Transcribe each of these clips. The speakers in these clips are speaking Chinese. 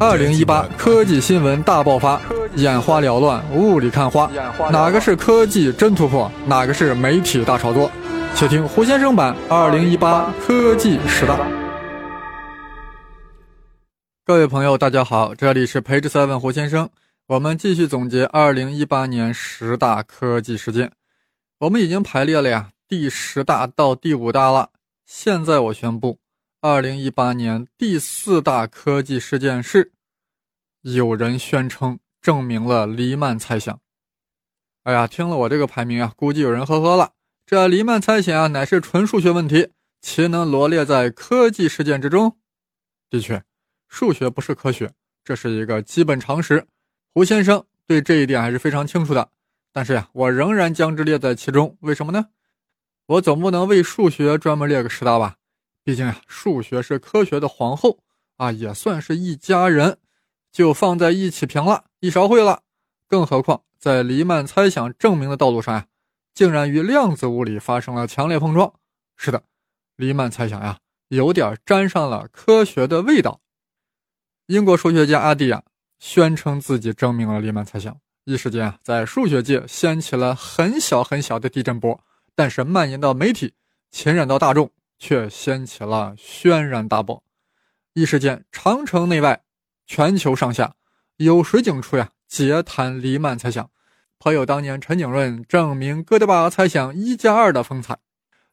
二零一八科技新闻大爆发，眼花缭乱，雾里看花，哪个是科技真突破？哪个是媒体大炒作？且听胡先生版二零一八科技十大。各位朋友，大家好，这里是 Page Seven 胡先生，我们继续总结二零一八年十大科技事件。我们已经排列了呀，第十大到第五大了。现在我宣布。二零一八年第四大科技事件是，有人宣称证明了黎曼猜想。哎呀，听了我这个排名啊，估计有人呵呵了。这黎曼猜想啊，乃是纯数学问题，岂能罗列在科技事件之中？的确，数学不是科学，这是一个基本常识。胡先生对这一点还是非常清楚的。但是呀，我仍然将之列在其中。为什么呢？我总不能为数学专门列个十大吧？毕竟呀，数学是科学的皇后啊，也算是一家人，就放在一起评了，一勺烩了。更何况在黎曼猜想证明的道路上呀，竟然与量子物理发生了强烈碰撞。是的，黎曼猜想呀，有点沾上了科学的味道。英国数学家阿蒂亚宣称自己证明了黎曼猜想，一时间啊，在数学界掀起了很小很小的地震波，但是蔓延到媒体，侵染到大众。却掀起了轩然大波，一时间长城内外、全球上下有水井处呀，皆谈黎曼猜想，颇有当年陈景润证明哥德巴猜想一加二的风采。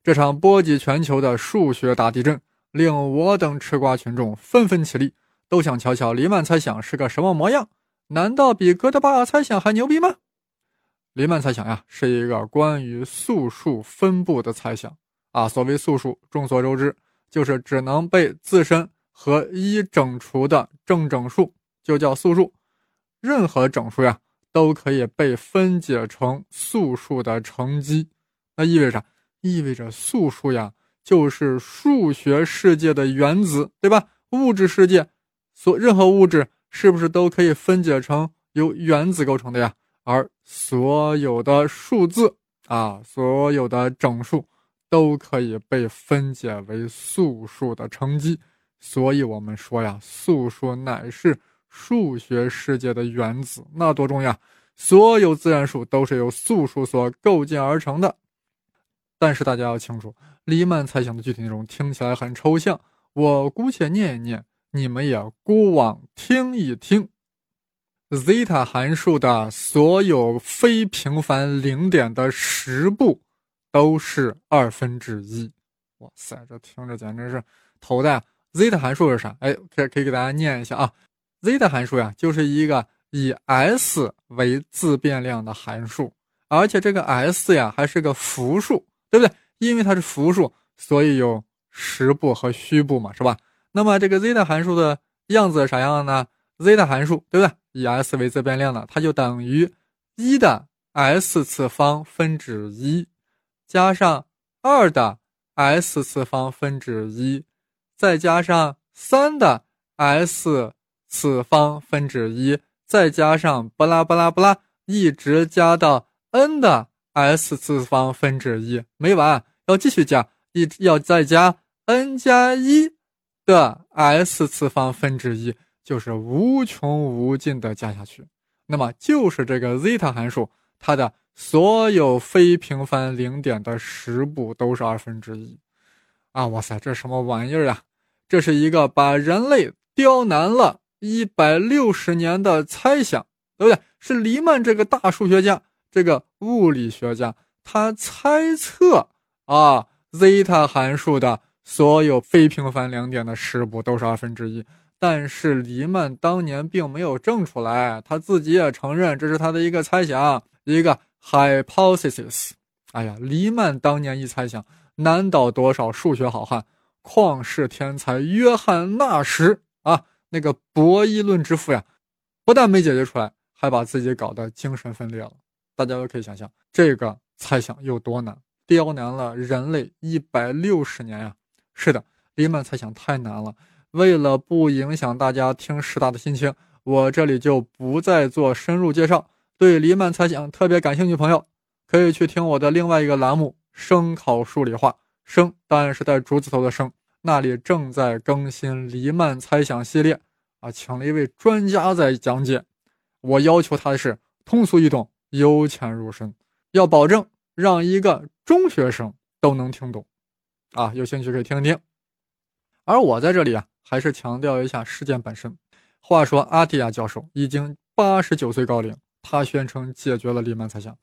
这场波及全球的数学大地震，令我等吃瓜群众纷纷起立，都想瞧瞧黎曼猜想是个什么模样。难道比哥德巴赫猜想还牛逼吗？黎曼猜想呀，是一个关于素数分布的猜想。啊，所谓素数，众所周知，就是只能被自身和一整除的正整数，就叫素数。任何整数呀，都可以被分解成素数的乘积。那意味着，意味着素数呀，就是数学世界的原子，对吧？物质世界，所任何物质是不是都可以分解成由原子构成的呀？而所有的数字啊，所有的整数。都可以被分解为素数的乘积，所以我们说呀，素数乃是数学世界的原子，那多重要！所有自然数都是由素数所构建而成的。但是大家要清楚，黎曼猜想的具体内容听起来很抽象，我姑且念一念，你们也姑往听一听。zeta 函数的所有非平凡零点的实部。都是二分之一，哇塞，这听着简直是头大。！z 的函数是啥？哎，可可以给大家念一下啊。z 的函数呀，就是一个以 s 为自变量的函数，而且这个 s 呀还是个复数，对不对？因为它是复数，所以有实部和虚部嘛，是吧？那么这个 z 的函数的样子啥样呢？z 的函数，对不对？以 s 为自变量的，它就等于一的 s 次方分之一。加上二的 s 次方分之一，再加上三的 s 次方分之一，再加上巴拉巴拉巴拉，一直加到 n 的 s 次方分之一，没完，要继续加，一要再加 n 加一的 s 次方分之一，就是无穷无尽的加下去。那么就是这个 zeta 函数，它的。所有非平凡零点的实部都是二分之一，啊，哇塞，这什么玩意儿啊？这是一个把人类刁难了一百六十年的猜想，对不对？是黎曼这个大数学家，这个物理学家，他猜测啊，zeta 函数的所有非平凡零点的实部都是二分之一，但是黎曼当年并没有证出来，他自己也承认这是他的一个猜想，一个。Hypothesis，哎呀，黎曼当年一猜想，难倒多少数学好汉、旷世天才约翰纳什啊！那个博弈论之父呀，不但没解决出来，还把自己搞得精神分裂了。大家都可以想象，这个猜想有多难，刁难了人类一百六十年呀！是的，黎曼猜想太难了。为了不影响大家听十大的心情，我这里就不再做深入介绍。对黎曼猜想特别感兴趣朋友，可以去听我的另外一个栏目《声考数理化》。声当然是带竹字头的声，那里正在更新黎曼猜想系列，啊，请了一位专家在讲解。我要求他的是通俗易懂、由浅入深，要保证让一个中学生都能听懂。啊，有兴趣可以听听。而我在这里啊，还是强调一下事件本身。话说，阿蒂亚教授已经八十九岁高龄，他宣称解决了黎曼猜想，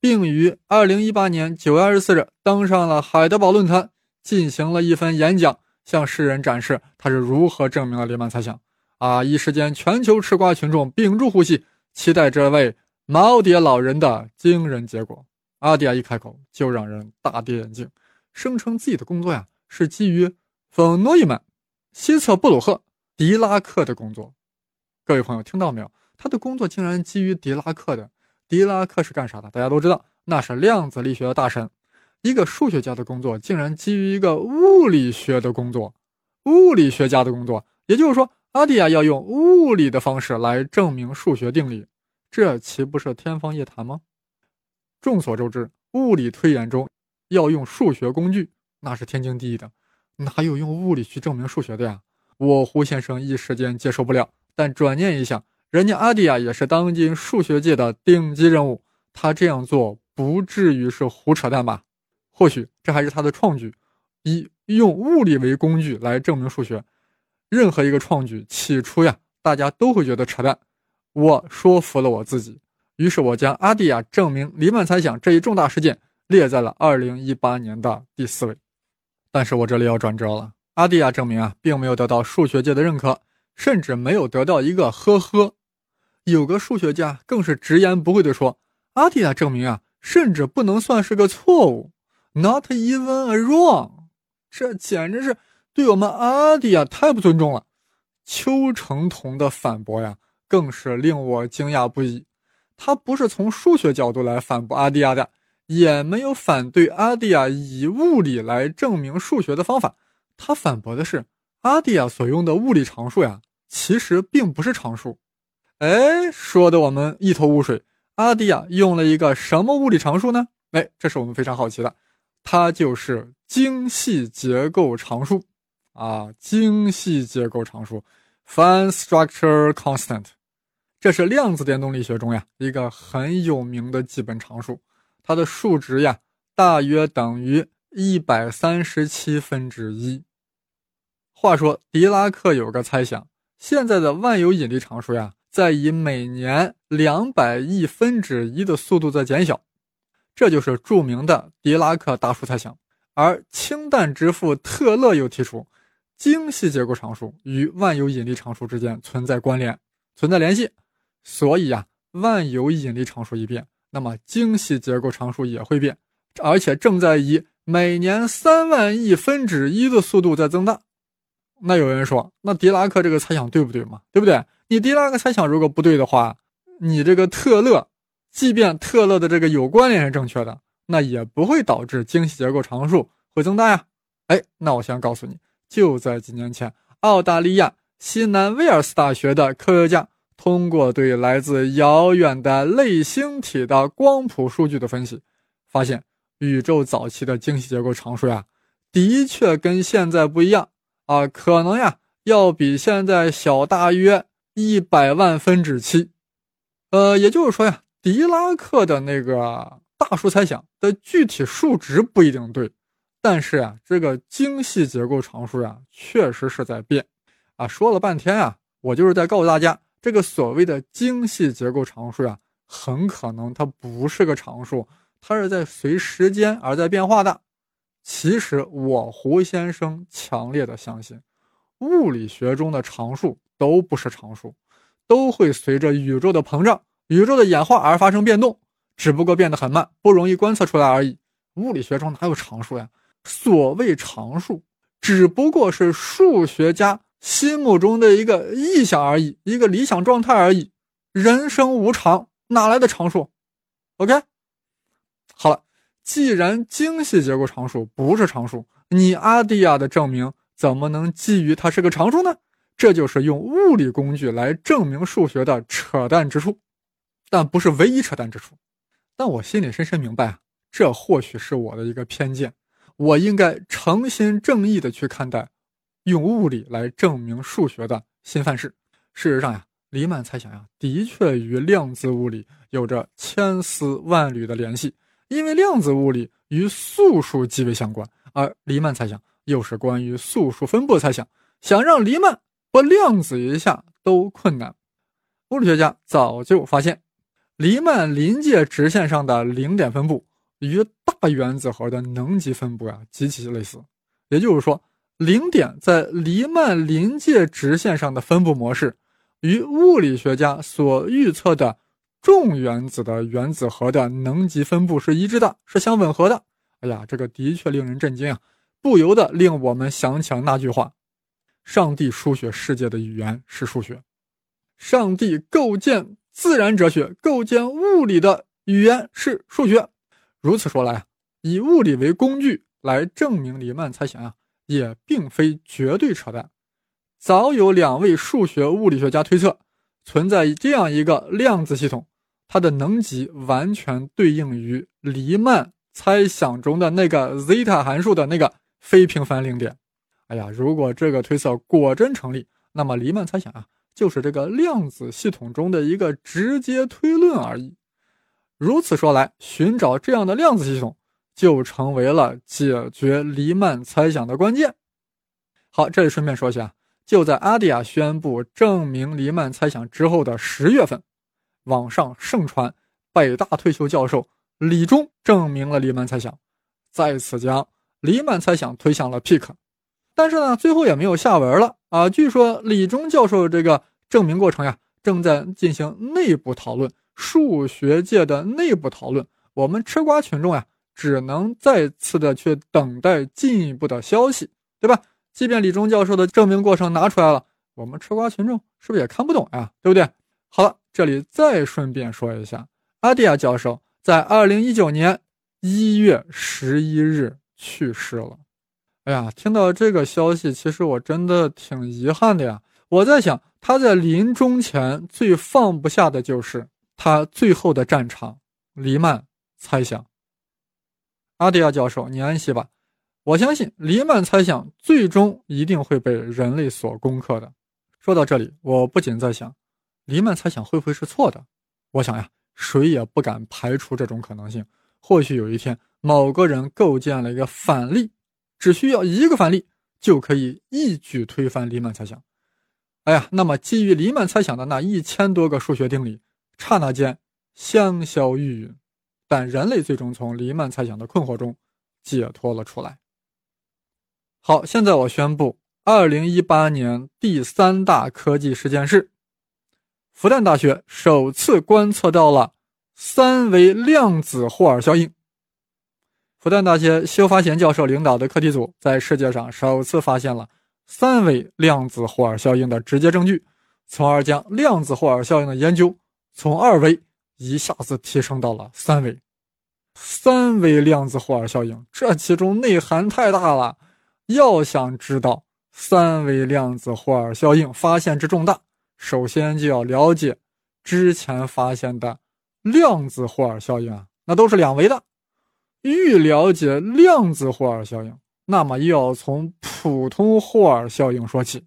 并于二零一八年九月二十四日登上了海德堡论坛，进行了一番演讲，向世人展示他是如何证明了黎曼猜想。啊，一时间，全球吃瓜群众屏住呼吸，期待这位耄耋老人的惊人结果。阿蒂亚一开口，就让人大跌眼镜，声称自己的工作呀是基于冯诺依曼、希策布鲁赫、狄拉克的工作。各位朋友，听到没有？他的工作竟然基于狄拉克的。狄拉克是干啥的？大家都知道，那是量子力学的大神。一个数学家的工作竟然基于一个物理学的工作，物理学家的工作。也就是说，阿蒂亚要用物理的方式来证明数学定理，这岂不是天方夜谭吗？众所周知，物理推演中要用数学工具，那是天经地义的，哪有用物理去证明数学的呀？我胡先生一时间接受不了。但转念一想，人家阿迪亚也是当今数学界的顶级人物，他这样做不至于是胡扯淡吧？或许这还是他的创举，以用物理为工具来证明数学。任何一个创举起初呀，大家都会觉得扯淡。我说服了我自己，于是我将阿迪亚证明黎曼猜想这一重大事件列在了2018年的第四位。但是我这里要转折了，阿迪亚证明啊，并没有得到数学界的认可。甚至没有得到一个呵呵，有个数学家更是直言不讳地说：“阿蒂亚证明啊，甚至不能算是个错误，not even a wrong。”这简直是对我们阿蒂亚太不尊重了。邱成桐的反驳呀，更是令我惊讶不已。他不是从数学角度来反驳阿蒂亚的，也没有反对阿蒂亚以物理来证明数学的方法。他反驳的是阿蒂亚所用的物理常数呀。其实并不是常数，哎，说的我们一头雾水。阿迪亚用了一个什么物理常数呢？哎，这是我们非常好奇的，它就是精细结构常数啊，精细结构常数 （Fine Structure Constant），这是量子电动力学中呀一个很有名的基本常数，它的数值呀大约等于一百三十七分之一。话说，狄拉克有个猜想。现在的万有引力常数呀，在以每年两百亿分之一的速度在减小，这就是著名的狄拉克大数猜想。而氢弹之父特勒又提出，精细结构常数与万有引力常数之间存在关联、存在联系。所以呀，万有引力常数一变，那么精细结构常数也会变，而且正在以每年三万亿分之一的速度在增大。那有人说，那狄拉克这个猜想对不对嘛？对不对？你狄拉克猜想如果不对的话，你这个特勒，即便特勒的这个有关联是正确的，那也不会导致精细结构常数会增大呀。哎，那我先告诉你，就在几年前，澳大利亚西南威尔斯大学的科学家通过对来自遥远的类星体的光谱数据的分析，发现宇宙早期的精细结构常数呀，的确跟现在不一样。啊，可能呀，要比现在小大约一百万分之七，呃，也就是说呀，狄拉克的那个大数猜想的具体数值不一定对，但是啊，这个精细结构常数呀，确实是在变。啊，说了半天啊，我就是在告诉大家，这个所谓的精细结构常数呀，很可能它不是个常数，它是在随时间而在变化的。其实我胡先生强烈的相信，物理学中的常数都不是常数，都会随着宇宙的膨胀、宇宙的演化而发生变动，只不过变得很慢，不容易观测出来而已。物理学中哪有常数呀？所谓常数，只不过是数学家心目中的一个意象而已，一个理想状态而已。人生无常，哪来的常数？OK，好了。既然精细结构常数不是常数，你阿蒂亚的证明怎么能基于它是个常数呢？这就是用物理工具来证明数学的扯淡之处，但不是唯一扯淡之处。但我心里深深明白啊，这或许是我的一个偏见。我应该诚心正义的去看待用物理来证明数学的新范式。事实上呀，黎曼猜想呀，的确与量子物理有着千丝万缕的联系，因为量子物理与素数极为相关，而黎曼猜想又是关于素数分布猜想。想让黎曼不量子一下都困难。物理学家早就发现，黎曼临界直线上的零点分布与大原子核的能级分布啊极其类似。也就是说，零点在黎曼临界直线上的分布模式，与物理学家所预测的重原子的原子核的能级分布是一致的，是相吻合的。哎呀，这个的确令人震惊啊！不由得令我们想起了那句话：“上帝书写世界的语言是数学，上帝构建自然哲学、构建物理的语言是数学。”如此说来，以物理为工具。来证明黎曼猜想啊，也并非绝对扯淡。早有两位数学物理学家推测，存在这样一个量子系统，它的能级完全对应于黎曼猜想中的那个 zeta 函数的那个非平凡零点。哎呀，如果这个推测果真成立，那么黎曼猜想啊，就是这个量子系统中的一个直接推论而已。如此说来，寻找这样的量子系统。就成为了解决黎曼猜想的关键。好，这里顺便说一下，就在阿迪亚宣布证明黎曼猜想之后的十月份，网上盛传北大退休教授李忠证明了黎曼猜想，再次将黎曼猜想推向了 peak。但是呢，最后也没有下文了啊。据说李忠教授这个证明过程呀，正在进行内部讨论，数学界的内部讨论。我们吃瓜群众呀。只能再次的去等待进一步的消息，对吧？即便李忠教授的证明过程拿出来了，我们吃瓜群众是不是也看不懂呀？对不对？好了，这里再顺便说一下，阿迪亚教授在二零一九年一月十一日去世了。哎呀，听到这个消息，其实我真的挺遗憾的呀。我在想，他在临终前最放不下的就是他最后的战场——黎曼猜想。阿迪亚教授，你安息吧。我相信黎曼猜想最终一定会被人类所攻克的。说到这里，我不仅在想，黎曼猜想会不会是错的？我想呀，谁也不敢排除这种可能性。或许有一天，某个人构建了一个反例，只需要一个反例就可以一举推翻黎曼猜想。哎呀，那么基于黎曼猜想的那一千多个数学定理，刹那间香消玉殒。但人类最终从黎曼猜想的困惑中解脱了出来。好，现在我宣布，二零一八年第三大科技实验室，复旦大学首次观测到了三维量子霍尔效应。复旦大学修发贤教授领导的课题组在世界上首次发现了三维量子霍尔效应的直接证据，从而将量子霍尔效应的研究从二维。一下子提升到了三维，三维量子霍尔效应，这其中内涵太大了。要想知道三维量子霍尔效应发现之重大，首先就要了解之前发现的量子霍尔效应啊，那都是两维的。欲了解量子霍尔效应，那么又要从普通霍尔效应说起，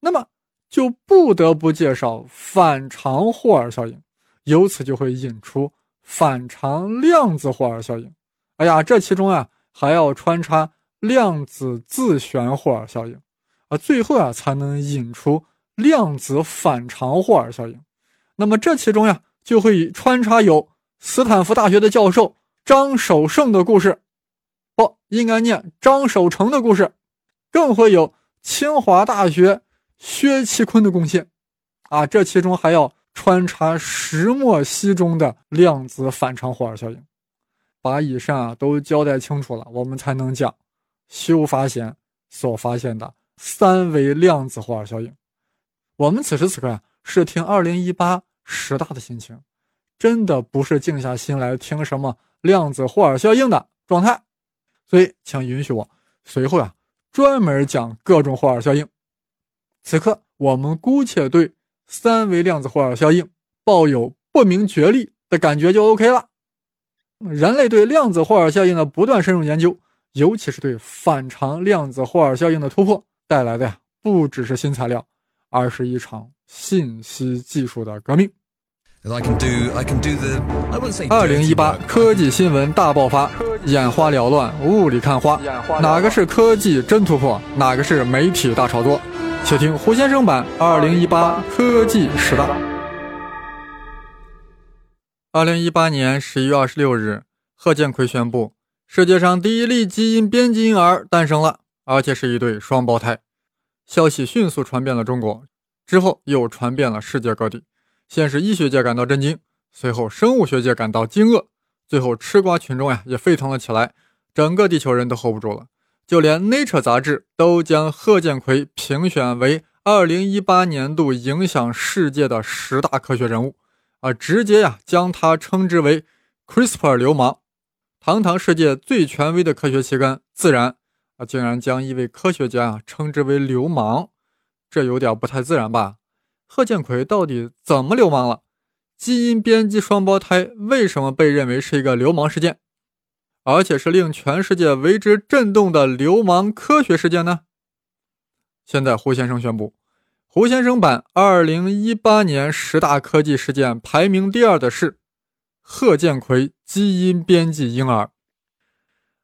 那么就不得不介绍反常霍尔效应。由此就会引出反常量子霍尔效应。哎呀，这其中啊还要穿插量子自旋霍尔效应，啊，最后啊才能引出量子反常霍尔效应。那么这其中呀就会穿插有斯坦福大学的教授张守胜的故事，不应该念张守成的故事，更会有清华大学薛其坤的贡献。啊，这其中还要。穿插石墨烯中的量子反常霍尔效应，把以上啊都交代清楚了，我们才能讲修发现所发现的三维量子霍尔效应。我们此时此刻啊是听二零一八十大的心情，真的不是静下心来听什么量子霍尔效应的状态，所以请允许我随后啊专门讲各种霍尔效应。此刻我们姑且对。三维量子霍尔效应抱有不明觉厉的感觉就 OK 了。人类对量子霍尔效应的不断深入研究，尤其是对反常量子霍尔效应的突破，带来的呀，不只是新材料，而是一场信息技术的革命。二零一八科技新闻大爆发，眼花缭乱，雾里看花，哪个是科技真突破，哪个是媒体大炒作？且听胡先生版二零一八科技十大。二零一八年十一月二十六日，贺建奎宣布，世界上第一例基因编辑婴儿诞生了，而且是一对双胞胎。消息迅速传遍了中国，之后又传遍了世界各地。先是医学界感到震惊，随后生物学界感到惊愕，最后吃瓜群众呀也沸腾了起来，整个地球人都 hold 不住了，就连 Nature 杂志都将贺建奎评选为2018年度影响世界的十大科学人物，啊，直接呀将他称之为 CRISPR 流氓。堂堂世界最权威的科学期刊《自然》，啊，竟然将一位科学家啊称之为流氓，这有点不太自然吧？贺建奎到底怎么流氓了？基因编辑双胞胎为什么被认为是一个流氓事件，而且是令全世界为之震动的流氓科学事件呢？现在胡先生宣布，胡先生版二零一八年十大科技事件排名第二的是贺建奎基因编辑婴儿。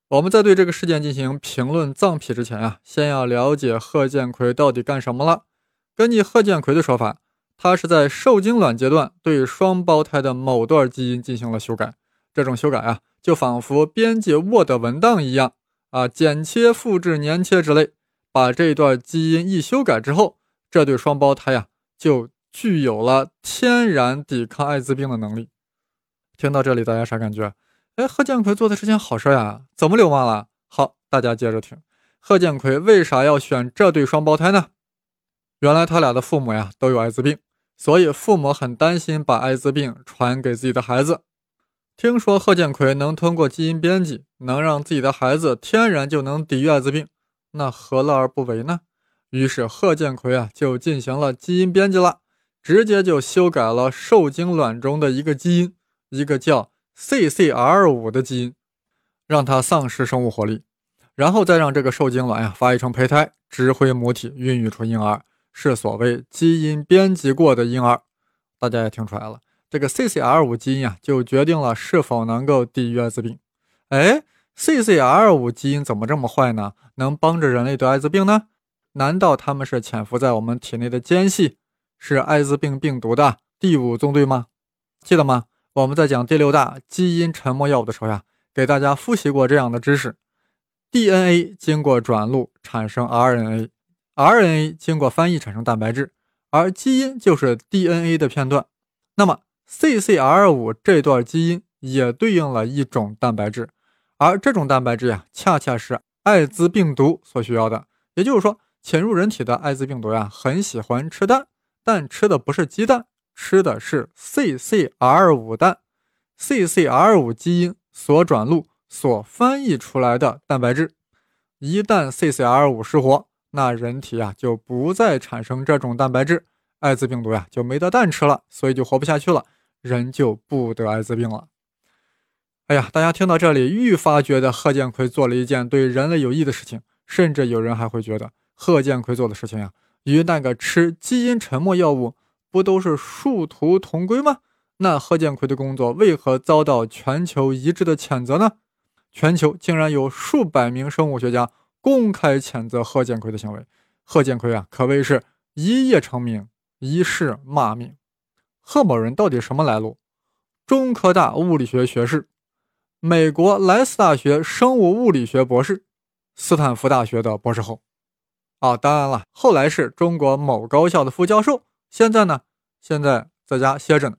我们在对这个事件进行评论藏品之前啊，先要了解贺建奎到底干什么了。根据贺建奎的说法，他是在受精卵阶段对双胞胎的某段基因进行了修改。这种修改啊，就仿佛编辑 Word 文档一样啊，剪切、复制、粘切之类。把这段基因一修改之后，这对双胞胎呀，就具有了天然抵抗艾滋病的能力。听到这里，大家啥感觉？哎，贺建奎做的是件好事呀，怎么流氓了？好，大家接着听，贺建奎为啥要选这对双胞胎呢？原来他俩的父母呀都有艾滋病，所以父母很担心把艾滋病传给自己的孩子。听说贺建奎能通过基因编辑，能让自己的孩子天然就能抵御艾滋病，那何乐而不为呢？于是贺建奎啊就进行了基因编辑了，直接就修改了受精卵中的一个基因，一个叫 CCR5 的基因，让它丧失生物活力，然后再让这个受精卵呀发育成胚胎，指挥母体孕育出婴儿。是所谓基因编辑过的婴儿，大家也听出来了，这个 CCR5 基因啊，就决定了是否能够抵御艾滋病。哎，CCR5 基因怎么这么坏呢？能帮着人类得艾滋病呢？难道他们是潜伏在我们体内的奸细，是艾滋病病毒的第五纵队吗？记得吗？我们在讲第六大基因沉默药物的时候呀，给大家复习过这样的知识：DNA 经过转录产生 RNA。RNA 经过翻译产生蛋白质，而基因就是 DNA 的片段。那么 CCR5 这段基因也对应了一种蛋白质，而这种蛋白质呀，恰恰是艾滋病毒所需要的。也就是说，潜入人体的艾滋病毒呀，很喜欢吃蛋，但吃的不是鸡蛋，吃的是 CCR5 蛋，CCR5 基因所转录、所翻译出来的蛋白质。一旦 CCR5 失活，那人体啊就不再产生这种蛋白质，艾滋病毒呀就没得蛋吃了，所以就活不下去了，人就不得艾滋病了。哎呀，大家听到这里，愈发觉得贺建奎做了一件对人类有益的事情，甚至有人还会觉得贺建奎做的事情呀，与那个吃基因沉默药物不都是殊途同归吗？那贺建奎的工作为何遭到全球一致的谴责呢？全球竟然有数百名生物学家。公开谴责贺建奎的行为，贺建奎啊，可谓是一夜成名，一世骂名。贺某人到底什么来路？中科大物理学学士，美国莱斯大学生物物理学博士，斯坦福大学的博士后。啊，当然了，后来是中国某高校的副教授。现在呢，现在在家歇着呢。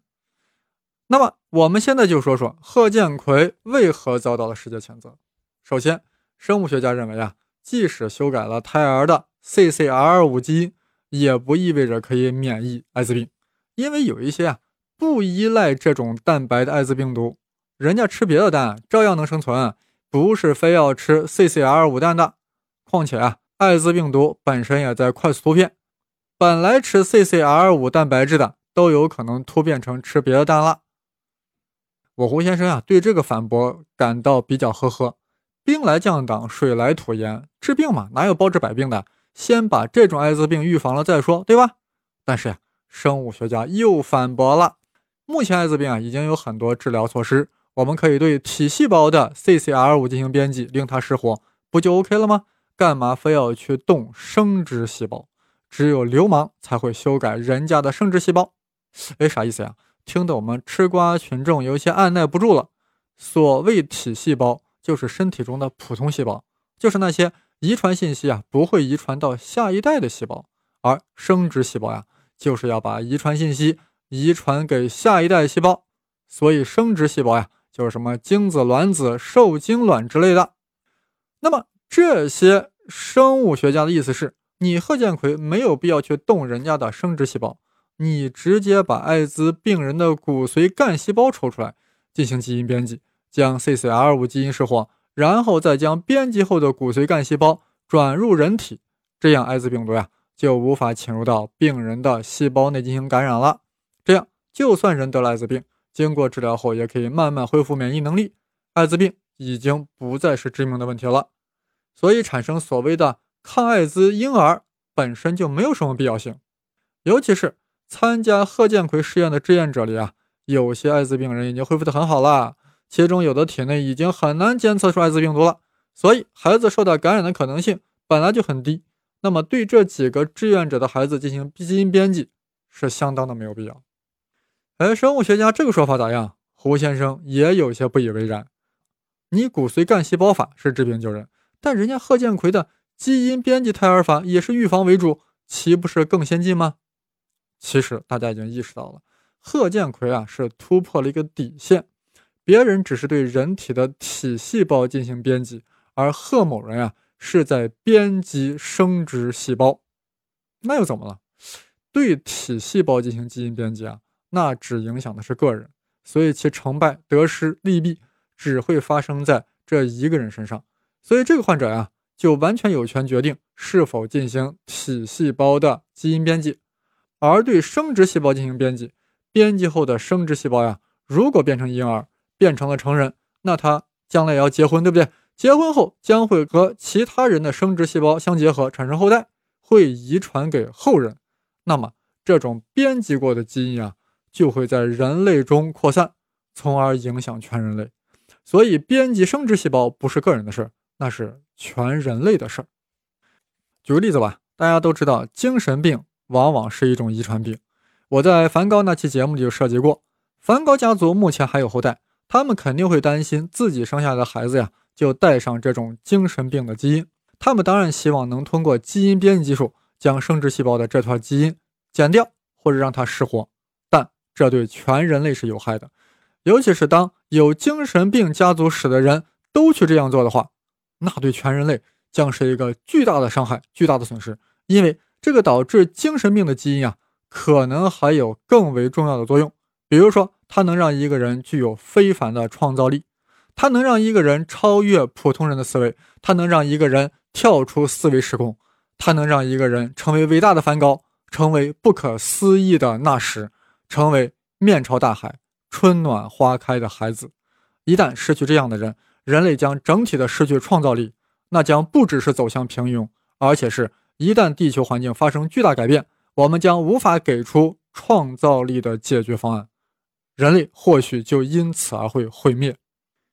那么，我们现在就说说贺建奎为何遭到了世界谴责。首先，生物学家认为啊。即使修改了胎儿的 CCR5 基因，也不意味着可以免疫艾滋病，因为有一些啊不依赖这种蛋白的艾滋病毒，人家吃别的蛋照样能生存，不是非要吃 CCR5 蛋的。况且啊，艾滋病毒本身也在快速突变，本来吃 CCR5 蛋白质的都有可能突变成吃别的蛋了。我胡先生啊，对这个反驳感到比较呵呵。兵来将挡，水来土掩，治病嘛，哪有包治百病的？先把这种艾滋病预防了再说，对吧？但是呀，生物学家又反驳了，目前艾滋病啊已经有很多治疗措施，我们可以对体细胞的 CCR5 进行编辑，令它失活，不就 OK 了吗？干嘛非要去动生殖细胞？只有流氓才会修改人家的生殖细胞。哎，啥意思呀？听得我们吃瓜群众有些按耐不住了。所谓体细胞，就是身体中的普通细胞，就是那些遗传信息啊不会遗传到下一代的细胞。而生殖细胞呀，就是要把遗传信息遗传给下一代细胞。所以生殖细胞呀，就是什么精子、卵子、受精卵之类的。那么这些生物学家的意思是，你贺建奎没有必要去动人家的生殖细胞，你直接把艾滋病人的骨髓干细胞抽出来进行基因编辑，将 CCR5 基因释活，然后再将编辑后的骨髓干细胞转入人体，这样艾滋病毒呀就无法侵入到病人的细胞内进行感染了。这样，就算人得了艾滋病，经过治疗后也可以慢慢恢复免疫能力，艾滋病已经不再是致命的问题了。所以产生所谓的抗艾滋婴儿本身就没有什么必要性，尤其是参加贺建奎实验的志愿者里啊，有些艾滋病人已经恢复得很好了，其中有的体内已经很难监测出艾滋病毒了，所以孩子受到感染的可能性本来就很低。那么对这几个志愿者的孩子进行基因编辑是相当的没有必要。哎，生物学家这个说法咋样？胡先生也有些不以为然。你骨髓干细胞法是治病救人。但人家贺建奎的基因编辑胎儿法也是预防为主，岂不是更先进吗？其实大家已经意识到了，贺建奎啊是突破了一个底线，别人只是对人体的体细胞进行编辑，而贺某人啊是在编辑生殖细胞，那又怎么了？对体细胞进行基因编辑啊，那只影响的是个人，所以其成败得失利弊只会发生在这一个人身上。所以这个患者呀，就完全有权决定是否进行体细胞的基因编辑，而对生殖细胞进行编辑。编辑后的生殖细胞呀，如果变成婴儿，变成了成人，那他将来也要结婚，对不对？结婚后将会和其他人的生殖细胞相结合，产生后代，会遗传给后人。那么这种编辑过的基因啊，就会在人类中扩散，从而影响全人类。所以编辑生殖细胞不是个人的事儿。那是全人类的事儿。举个例子吧，大家都知道，精神病往往是一种遗传病。我在梵高那期节目里就涉及过，梵高家族目前还有后代，他们肯定会担心自己生下的孩子呀，就带上这种精神病的基因。他们当然希望能通过基因编辑技术，将生殖细胞的这团基因剪掉，或者让它失活。但这对全人类是有害的，尤其是当有精神病家族史的人都去这样做的话。那对全人类将是一个巨大的伤害，巨大的损失，因为这个导致精神病的基因啊，可能还有更为重要的作用。比如说，它能让一个人具有非凡的创造力，它能让一个人超越普通人的思维，它能让一个人跳出思维时空，它能让一个人成为伟大的梵高，成为不可思议的纳什，成为面朝大海、春暖花开的孩子。一旦失去这样的人，人类将整体的失去创造力，那将不只是走向平庸，而且是一旦地球环境发生巨大改变，我们将无法给出创造力的解决方案，人类或许就因此而会毁灭。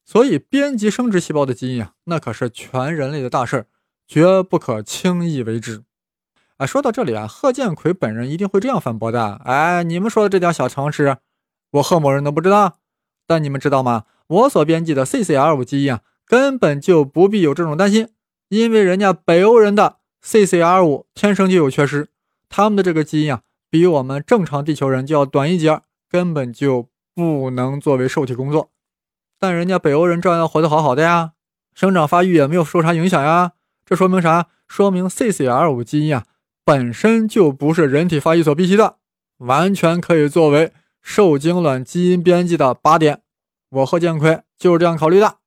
所以，编辑生殖细胞的基因啊，那可是全人类的大事儿，绝不可轻易为之。啊，说到这里啊，贺建奎本人一定会这样反驳的：哎，你们说的这点小常识，我贺某人都不知道？但你们知道吗？我所编辑的 CCR5 基因啊，根本就不必有这种担心，因为人家北欧人的 CCR5 天生就有缺失，他们的这个基因啊，比我们正常地球人就要短一截，根本就不能作为受体工作。但人家北欧人照样活得好好的呀，生长发育也没有受啥影响呀。这说明啥？说明 CCR5 基因啊，本身就不是人体发育所必须的，完全可以作为受精卵基因编辑的靶点。我贺建奎就是这样考虑的。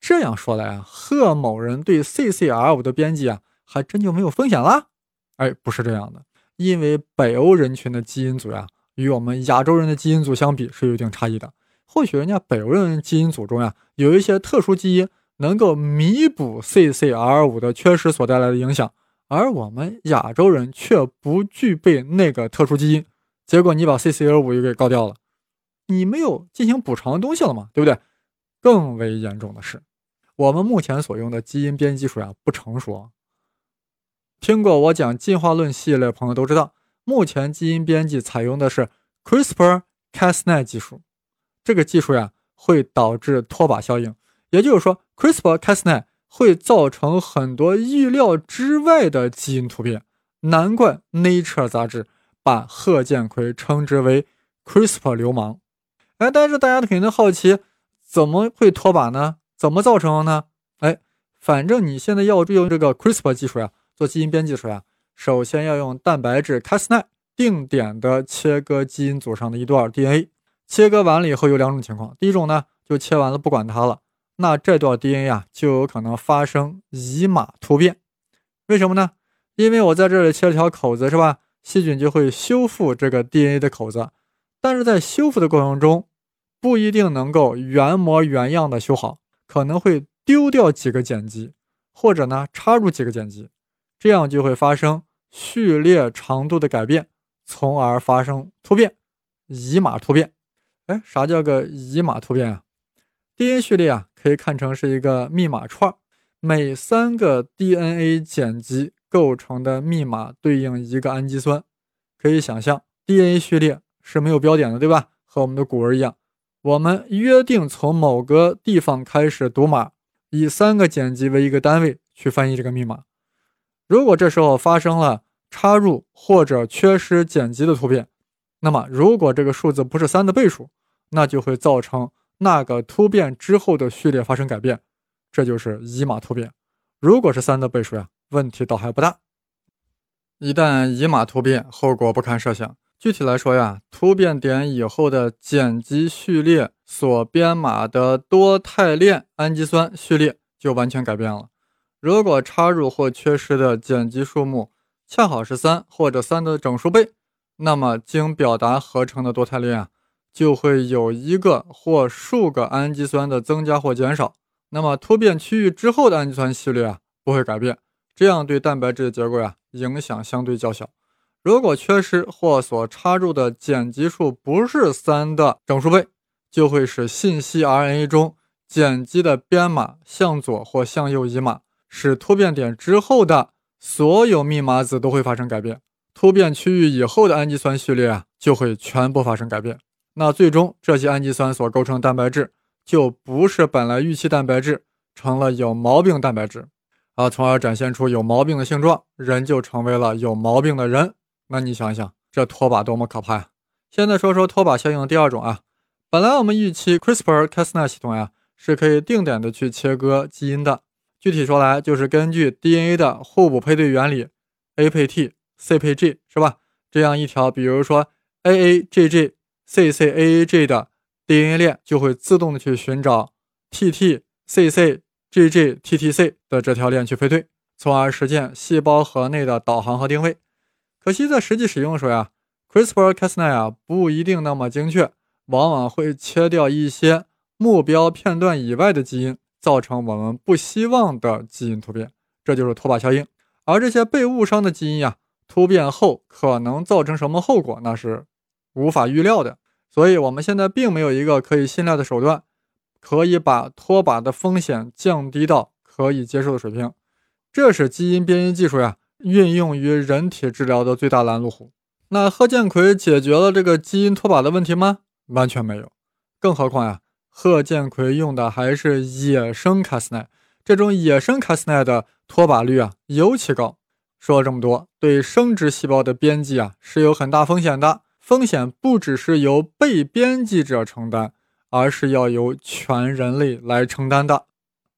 这样说来啊，贺某人对 CCR5 的编辑啊，还真就没有风险了。哎，不是这样的，因为北欧人群的基因组呀，与我们亚洲人的基因组相比是有一定差异的。或许人家北欧人基因组中呀，有一些特殊基因能够弥补 CCR5 的缺失所带来的影响，而我们亚洲人却不具备那个特殊基因，结果你把 CCL5 又给告掉了，你没有进行补偿的东西了嘛，对不对？更为严重的是，我们目前所用的基因编辑技术呀不成熟。听过我讲进化论系列的朋友都知道，目前基因编辑采用的是 CRISPR-Cas9 技术，这个技术呀会导致脱靶效应，也就是说 CRISPR-Cas9。会造成很多意料之外的基因突变，难怪 Nature 杂志把贺建奎称之为 CRISPR 流氓。哎，但是大家肯定好奇，怎么会脱靶呢？怎么造成的呢？哎，反正你现在要用这个 CRISPR 技术呀，做基因编辑术呀，首先要用蛋白质 Cas9 定点的切割基因组上的一段 DNA。切割完了以后有两种情况，第一种呢，就切完了不管它了。那这段 DNA 啊，就有可能发生乙码突变，为什么呢？因为我在这里切了条口子，是吧？细菌就会修复这个 DNA 的口子，但是在修复的过程中，不一定能够原模原样的修好，可能会丢掉几个碱基，或者呢插入几个碱基，这样就会发生序列长度的改变，从而发生突变，乙码突变。哎，啥叫个乙码突变啊？DNA 序列啊，可以看成是一个密码串，每三个 DNA 碱基构成的密码对应一个氨基酸。可以想象，DNA 序列是没有标点的，对吧？和我们的古文一样，我们约定从某个地方开始读码，以三个碱基为一个单位去翻译这个密码。如果这时候发生了插入或者缺失碱基的突变，那么如果这个数字不是三的倍数，那就会造成。那个突变之后的序列发生改变，这就是乙码突变。如果是三的倍数呀，问题倒还不大。一旦乙码突变，后果不堪设想。具体来说呀，突变点以后的碱基序列所编码的多肽链氨基酸序列就完全改变了。如果插入或缺失的碱基数目恰好是三或者三的整数倍，那么经表达合成的多肽链啊。就会有一个或数个氨基酸的增加或减少，那么突变区域之后的氨基酸序列啊不会改变，这样对蛋白质的结构呀影响相对较小。如果缺失或所插入的碱基数不是三的整数倍，就会使信息 RNA 中碱基的编码向左或向右移码，使突变点之后的所有密码子都会发生改变。突变区域以后的氨基酸序列啊就会全部发生改变。那最终，这些氨基酸所构成蛋白质就不是本来预期蛋白质，成了有毛病蛋白质，啊，从而展现出有毛病的性状，人就成为了有毛病的人。那你想想，这拖把多么可怕呀！现在说说拖把效应的第二种啊，本来我们预期 CRISPR-Cas9 系统呀是可以定点的去切割基因的，具体说来就是根据 DNA 的互补配对原理，A 配 T，C 配 G，是吧？这样一条，比如说 AAGG。ccAAG 的 DNA 链就会自动的去寻找 TTCCGGTTC 的这条链去配对，从而实现细胞核内的导航和定位。可惜在实际使用时候呀，CRISPR-Cas9 啊不一定那么精确，往往会切掉一些目标片段以外的基因，造成我们不希望的基因突变，这就是脱靶效应。而这些被误伤的基因呀，突变后可能造成什么后果，那是。无法预料的，所以我们现在并没有一个可以信赖的手段，可以把脱靶的风险降低到可以接受的水平。这是基因编辑技术呀运用于人体治疗的最大拦路虎。那贺建奎解决了这个基因脱靶的问题吗？完全没有。更何况呀，贺建奎用的还是野生 Cas9，这种野生 Cas9 的脱靶率啊尤其高。说了这么多，对生殖细胞的编辑啊是有很大风险的。风险不只是由被编辑者承担，而是要由全人类来承担的。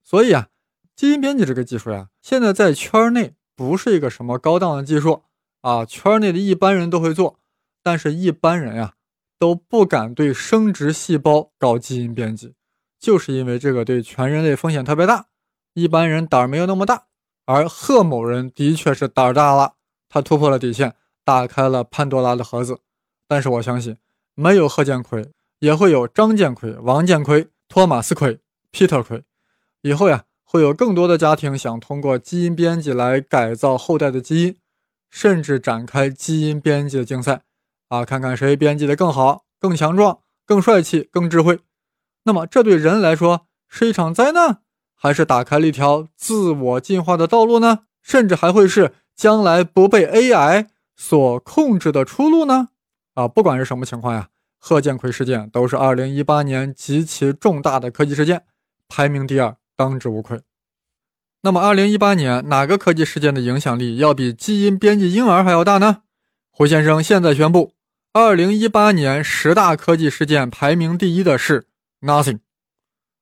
所以啊，基因编辑这个技术呀，现在在圈内不是一个什么高档的技术啊，圈内的一般人都会做，但是一般人呀都不敢对生殖细胞搞基因编辑，就是因为这个对全人类风险特别大，一般人胆儿没有那么大。而贺某人的确是胆儿大了，他突破了底线，打开了潘多拉的盒子。但是我相信，没有贺建奎，也会有张建奎、王建奎、托马斯奎、皮特奎。以后呀，会有更多的家庭想通过基因编辑来改造后代的基因，甚至展开基因编辑的竞赛，啊，看看谁编辑的更好、更强壮、更帅气、更智慧。那么，这对人来说是一场灾难，还是打开了一条自我进化的道路呢？甚至还会是将来不被 AI 所控制的出路呢？啊，不管是什么情况呀，贺建奎事件都是2018年极其重大的科技事件，排名第二。当之无愧。那么，二零一八年哪个科技事件的影响力要比基因编辑婴儿还要大呢？胡先生现在宣布，二零一八年十大科技事件排名第一的是 Nothing。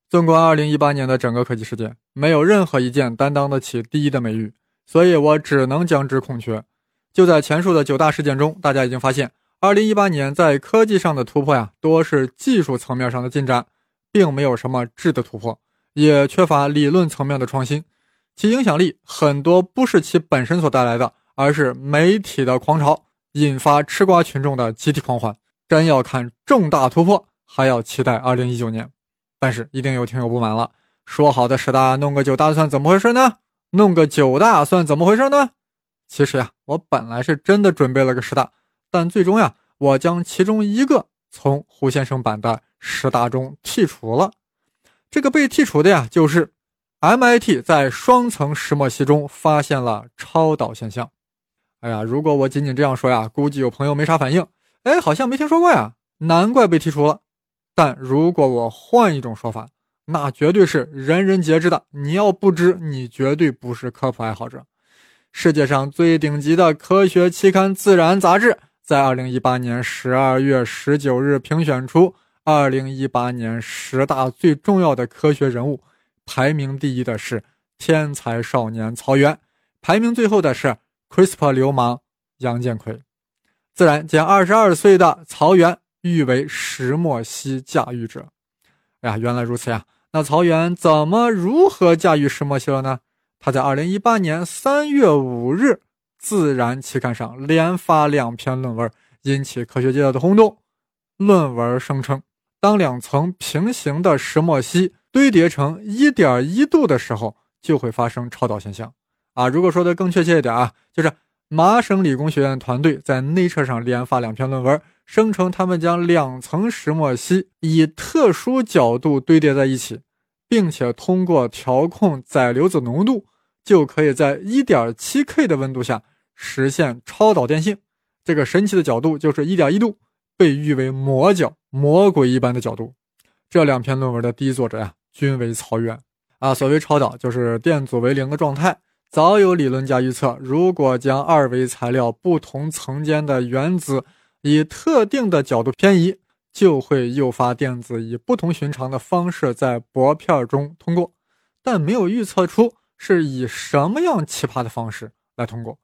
纵观二零一八年的整个科技事件，没有任何一件担当得起第一的美誉，所以我只能将之空缺。就在前述的九大事件中，大家已经发现，二零一八年在科技上的突破呀，多是技术层面上的进展，并没有什么质的突破。也缺乏理论层面的创新，其影响力很多不是其本身所带来的，而是媒体的狂潮引发吃瓜群众的集体狂欢。真要看重大突破，还要期待二零一九年。但是一定有听友不满了，说好的十大弄个九大算怎么回事呢？弄个九大算怎么回事呢？其实呀，我本来是真的准备了个十大，但最终呀，我将其中一个从胡先生版的十大中剔除了。这个被剔除的呀，就是 MIT 在双层石墨烯中发现了超导现象。哎呀，如果我仅仅这样说呀，估计有朋友没啥反应。哎，好像没听说过呀，难怪被剔除了。但如果我换一种说法，那绝对是人人皆知的。你要不知，你绝对不是科普爱好者。世界上最顶级的科学期刊《自然》杂志，在2018年12月19日评选出。二零一八年十大最重要的科学人物，排名第一的是天才少年曹原，排名最后的是 CRISPR 流氓杨建奎。自然将二十二岁的曹原誉为石墨烯驾驭者。哎呀，原来如此呀！那曹原怎么如何驾驭石墨烯了呢？他在二零一八年三月五日《自然》期刊上连发两篇论文，引起科学界的轰动。论文声称。当两层平行的石墨烯堆叠成一点一度的时候，就会发生超导现象。啊，如果说的更确切一点啊，就是麻省理工学院团队在内测上连发两篇论文，声称他们将两层石墨烯以特殊角度堆叠在一起，并且通过调控载流子浓度，就可以在一点七 K 的温度下实现超导电性。这个神奇的角度就是一点一度。被誉为魔角、魔鬼一般的角度。这两篇论文的第一作者呀，均为曹原啊。所谓超导，就是电阻为零的状态。早有理论家预测，如果将二维材料不同层间的原子以特定的角度偏移，就会诱发电子以不同寻常的方式在薄片中通过，但没有预测出是以什么样奇葩的方式来通过。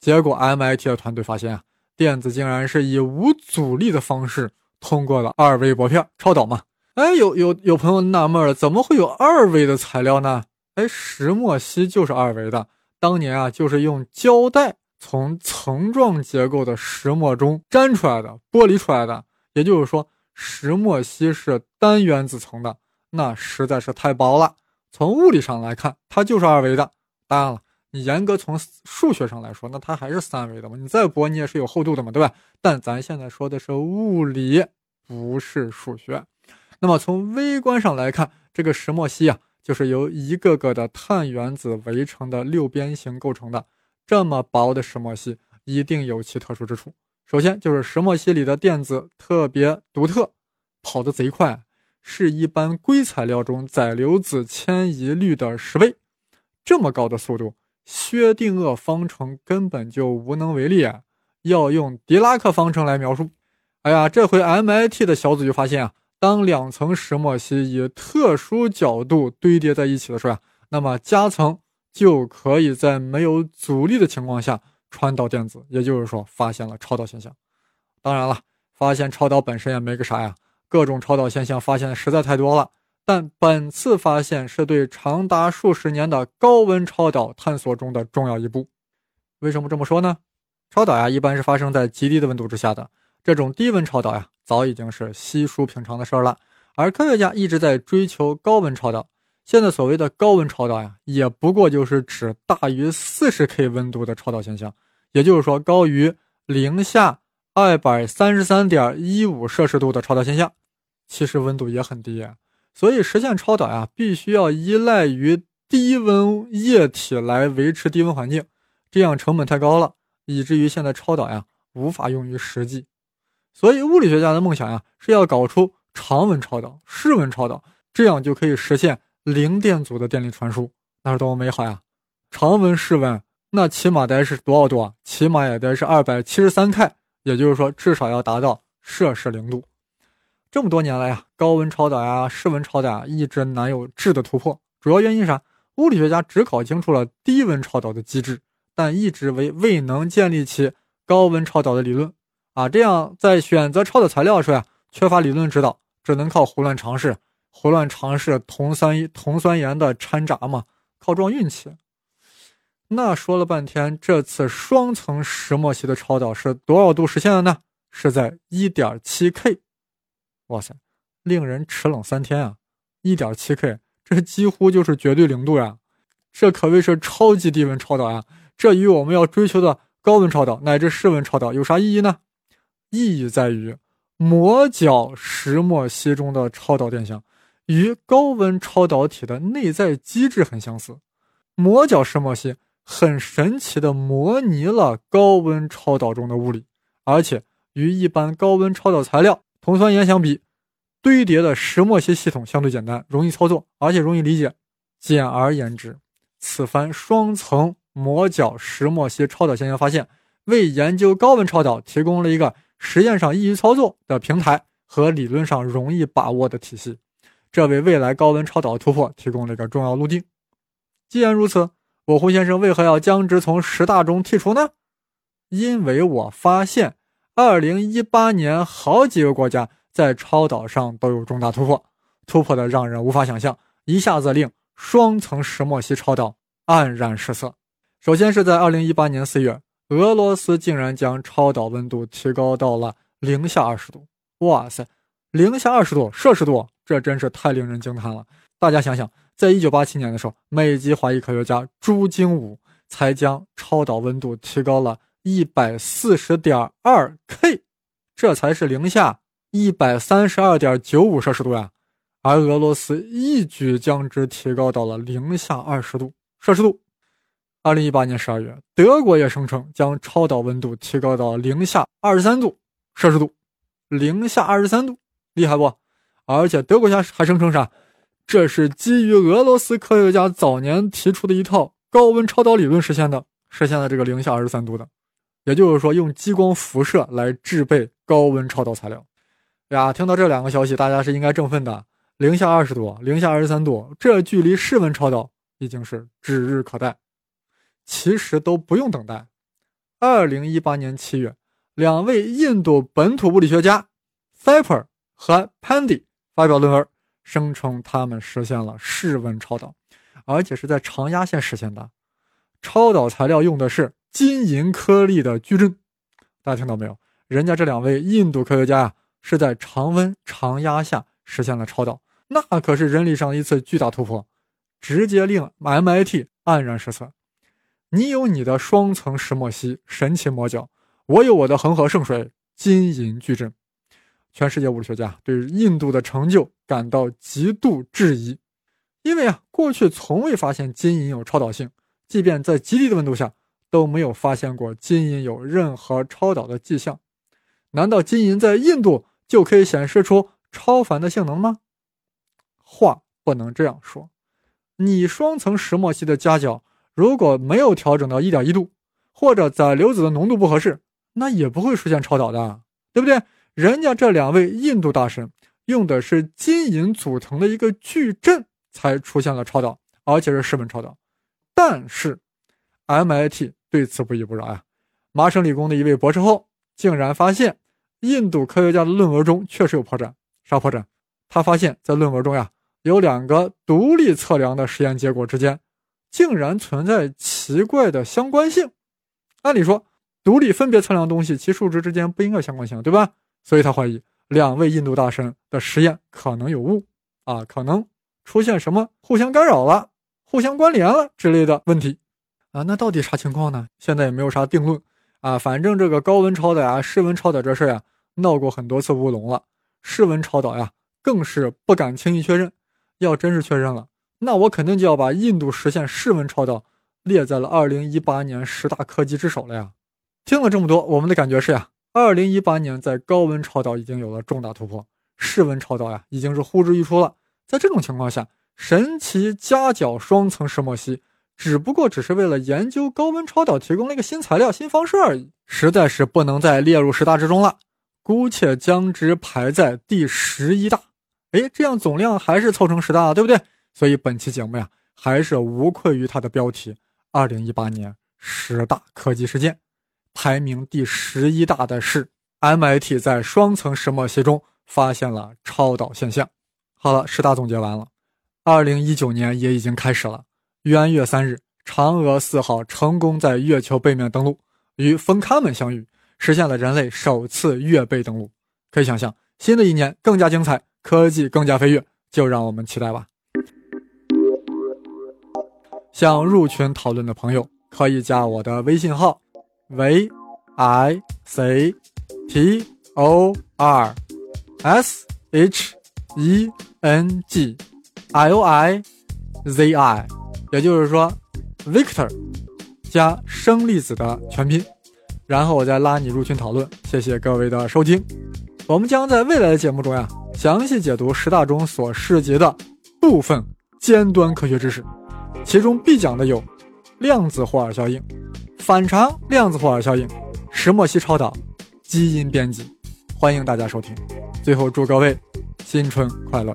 结果，MIT 的团队发现啊。电子竟然是以无阻力的方式通过了二维薄片，超导嘛？哎，有有有朋友纳闷了，怎么会有二维的材料呢？哎，石墨烯就是二维的。当年啊，就是用胶带从层状结构的石墨中粘出来的，剥离出来的。也就是说，石墨烯是单原子层的，那实在是太薄了。从物理上来看，它就是二维的。当然了。你严格从数学上来说，那它还是三维的嘛？你再薄，你也是有厚度的嘛，对吧？但咱现在说的是物理，不是数学。那么从微观上来看，这个石墨烯啊，就是由一个个的碳原子围成的六边形构成的。这么薄的石墨烯，一定有其特殊之处。首先就是石墨烯里的电子特别独特，跑得贼快，是一般硅材料中载流子迁移率的十倍。这么高的速度。薛定谔方程根本就无能为力啊！要用狄拉克方程来描述。哎呀，这回 MIT 的小组就发现啊，当两层石墨烯以特殊角度堆叠在一起的时候啊，那么夹层就可以在没有阻力的情况下传导电子，也就是说发现了超导现象。当然了，发现超导本身也没个啥呀，各种超导现象发现的实在太多了。但本次发现是对长达数十年的高温超导探索中的重要一步。为什么这么说呢？超导呀，一般是发生在极低的温度之下的。这种低温超导呀，早已经是稀疏平常的事儿了。而科学家一直在追求高温超导。现在所谓的高温超导呀，也不过就是指大于四十 K 温度的超导现象，也就是说高于零下二百三十三点一五摄氏度的超导现象。其实温度也很低，所以实现超导呀，必须要依赖于低温液体来维持低温环境，这样成本太高了，以至于现在超导呀无法用于实际。所以物理学家的梦想呀，是要搞出常温超导、室温超导，这样就可以实现零电阻的电力传输，那是多么美好呀！常温、室温，那起码得是多少度啊？起码也得是二百七十三 K，也就是说至少要达到摄氏零度。这么多年来呀，高温超导呀、室温超导呀，一直难有质的突破。主要原因啥？物理学家只搞清楚了低温超导的机制，但一直为未能建立起高温超导的理论。啊，这样在选择超导材料时呀，缺乏理论指导，只能靠胡乱尝试，胡乱尝试铜酸铜酸盐的掺杂嘛，靠撞运气。那说了半天，这次双层石墨烯的超导是多少度实现的呢？是在一点七 K。哇塞，令人齿冷三天啊！一点七 K，这几乎就是绝对零度呀！这可谓是超级低温超导呀！这与我们要追求的高温超导乃至室温超导有啥意义呢？意义在于，磨角石墨烯中的超导电箱与高温超导体的内在机制很相似。磨角石墨烯很神奇的模拟了高温超导中的物理，而且与一般高温超导材料。铜酸盐相比，堆叠的石墨烯系统相对简单，容易操作，而且容易理解。简而言之，此番双层磨角石墨烯超导现象发现，为研究高温超导提供了一个实验上易于操作的平台和理论上容易把握的体系，这为未来高温超导突破提供了一个重要路径。既然如此，我胡先生为何要将之从十大中剔除呢？因为我发现。二零一八年，好几个国家在超导上都有重大突破，突破的让人无法想象，一下子令双层石墨烯超导黯然失色。首先是在二零一八年四月，俄罗斯竟然将超导温度提高到了零下二十度。哇塞，零下二十度摄氏度，这真是太令人惊叹了。大家想想，在一九八七年的时候，美籍华裔科学家朱经武才将超导温度提高了。一百四十点二 K，这才是零下一百三十二点九五摄氏度呀，而俄罗斯一举将之提高到了零下二十度摄氏度。二零一八年十二月，德国也声称将超导温度提高到零下二十三度摄氏度，零下二十三度，厉害不？而且德国家还声称啥？这是基于俄罗斯科学家早年提出的一套高温超导理论实现的，实现了这个零下二十三度的。也就是说，用激光辐射来制备高温超导材料呀。听到这两个消息，大家是应该振奋的。零下二十度，零下二十三度，这距离室温超导已经是指日可待。其实都不用等待。二零一八年七月，两位印度本土物理学家 s i p e r 和 Pandy 发表论文，声称他们实现了室温超导，而且是在常压下实现的。超导材料用的是。金银颗粒的矩阵，大家听到没有？人家这两位印度科学家呀，是在常温常压下实现了超导，那可是人类上一次巨大突破，直接令 MIT 黯然失色。你有你的双层石墨烯神奇魔角，我有我的恒河圣水金银矩阵。全世界物理学家对印度的成就感到极度质疑，因为啊，过去从未发现金银有超导性，即便在极低的温度下。都没有发现过金银有任何超导的迹象，难道金银在印度就可以显示出超凡的性能吗？话不能这样说，你双层石墨烯的夹角如果没有调整到一点一度，或者载流子的浓度不合适，那也不会出现超导的，对不对？人家这两位印度大神用的是金银组成的一个矩阵，才出现了超导，而且是室温超导，但是 MIT。对此不依不饶呀！麻省理工的一位博士后竟然发现，印度科学家的论文中确实有破绽。啥破绽？他发现，在论文中呀，有两个独立测量的实验结果之间，竟然存在奇怪的相关性。按理说，独立分别测量东西，其数值之间不应该相关性，对吧？所以他怀疑两位印度大神的实验可能有误啊，可能出现什么互相干扰了、互相关联了之类的问题啊？那到底啥情况呢？现在也没有啥定论啊。反正这个高温超导呀、室温超导这事儿呀，闹过很多次乌龙了。室温超导呀，更是不敢轻易确认。要真是确认了，那我肯定就要把印度实现室温超导列在了2018年十大科技之首了呀。听了这么多，我们的感觉是呀，2018年在高温超导已经有了重大突破，室温超导呀已经是呼之欲出了。在这种情况下，神奇夹角双层石墨烯只不过只是为了研究高温超导提供了一个新材料、新方式而已，实在是不能再列入十大之中了。姑且将之排在第十一大。哎，这样总量还是凑成十大了，对不对？所以本期节目呀，还是无愧于它的标题：二零一八年十大科技事件，排名第十一大的是 MIT 在双层石墨烯中发现了超导现象。好了，十大总结完了，二零一九年也已经开始了。元月三日，嫦娥四号成功在月球背面登陆，与冯卡门相遇，实现了人类首次月背登陆。可以想象，新的一年更加精彩。科技更加飞跃，就让我们期待吧。想入群讨论的朋友，可以加我的微信号：v i c t o r s h e n g i o i z i，也就是说，Victor 加生粒子的全拼，然后我再拉你入群讨论。谢谢各位的收听，我们将在未来的节目中呀。详细解读十大中所涉及的部分尖端科学知识，其中必讲的有量子霍尔效应、反常量子霍尔效应、石墨烯超导、基因编辑。欢迎大家收听。最后祝各位新春快乐！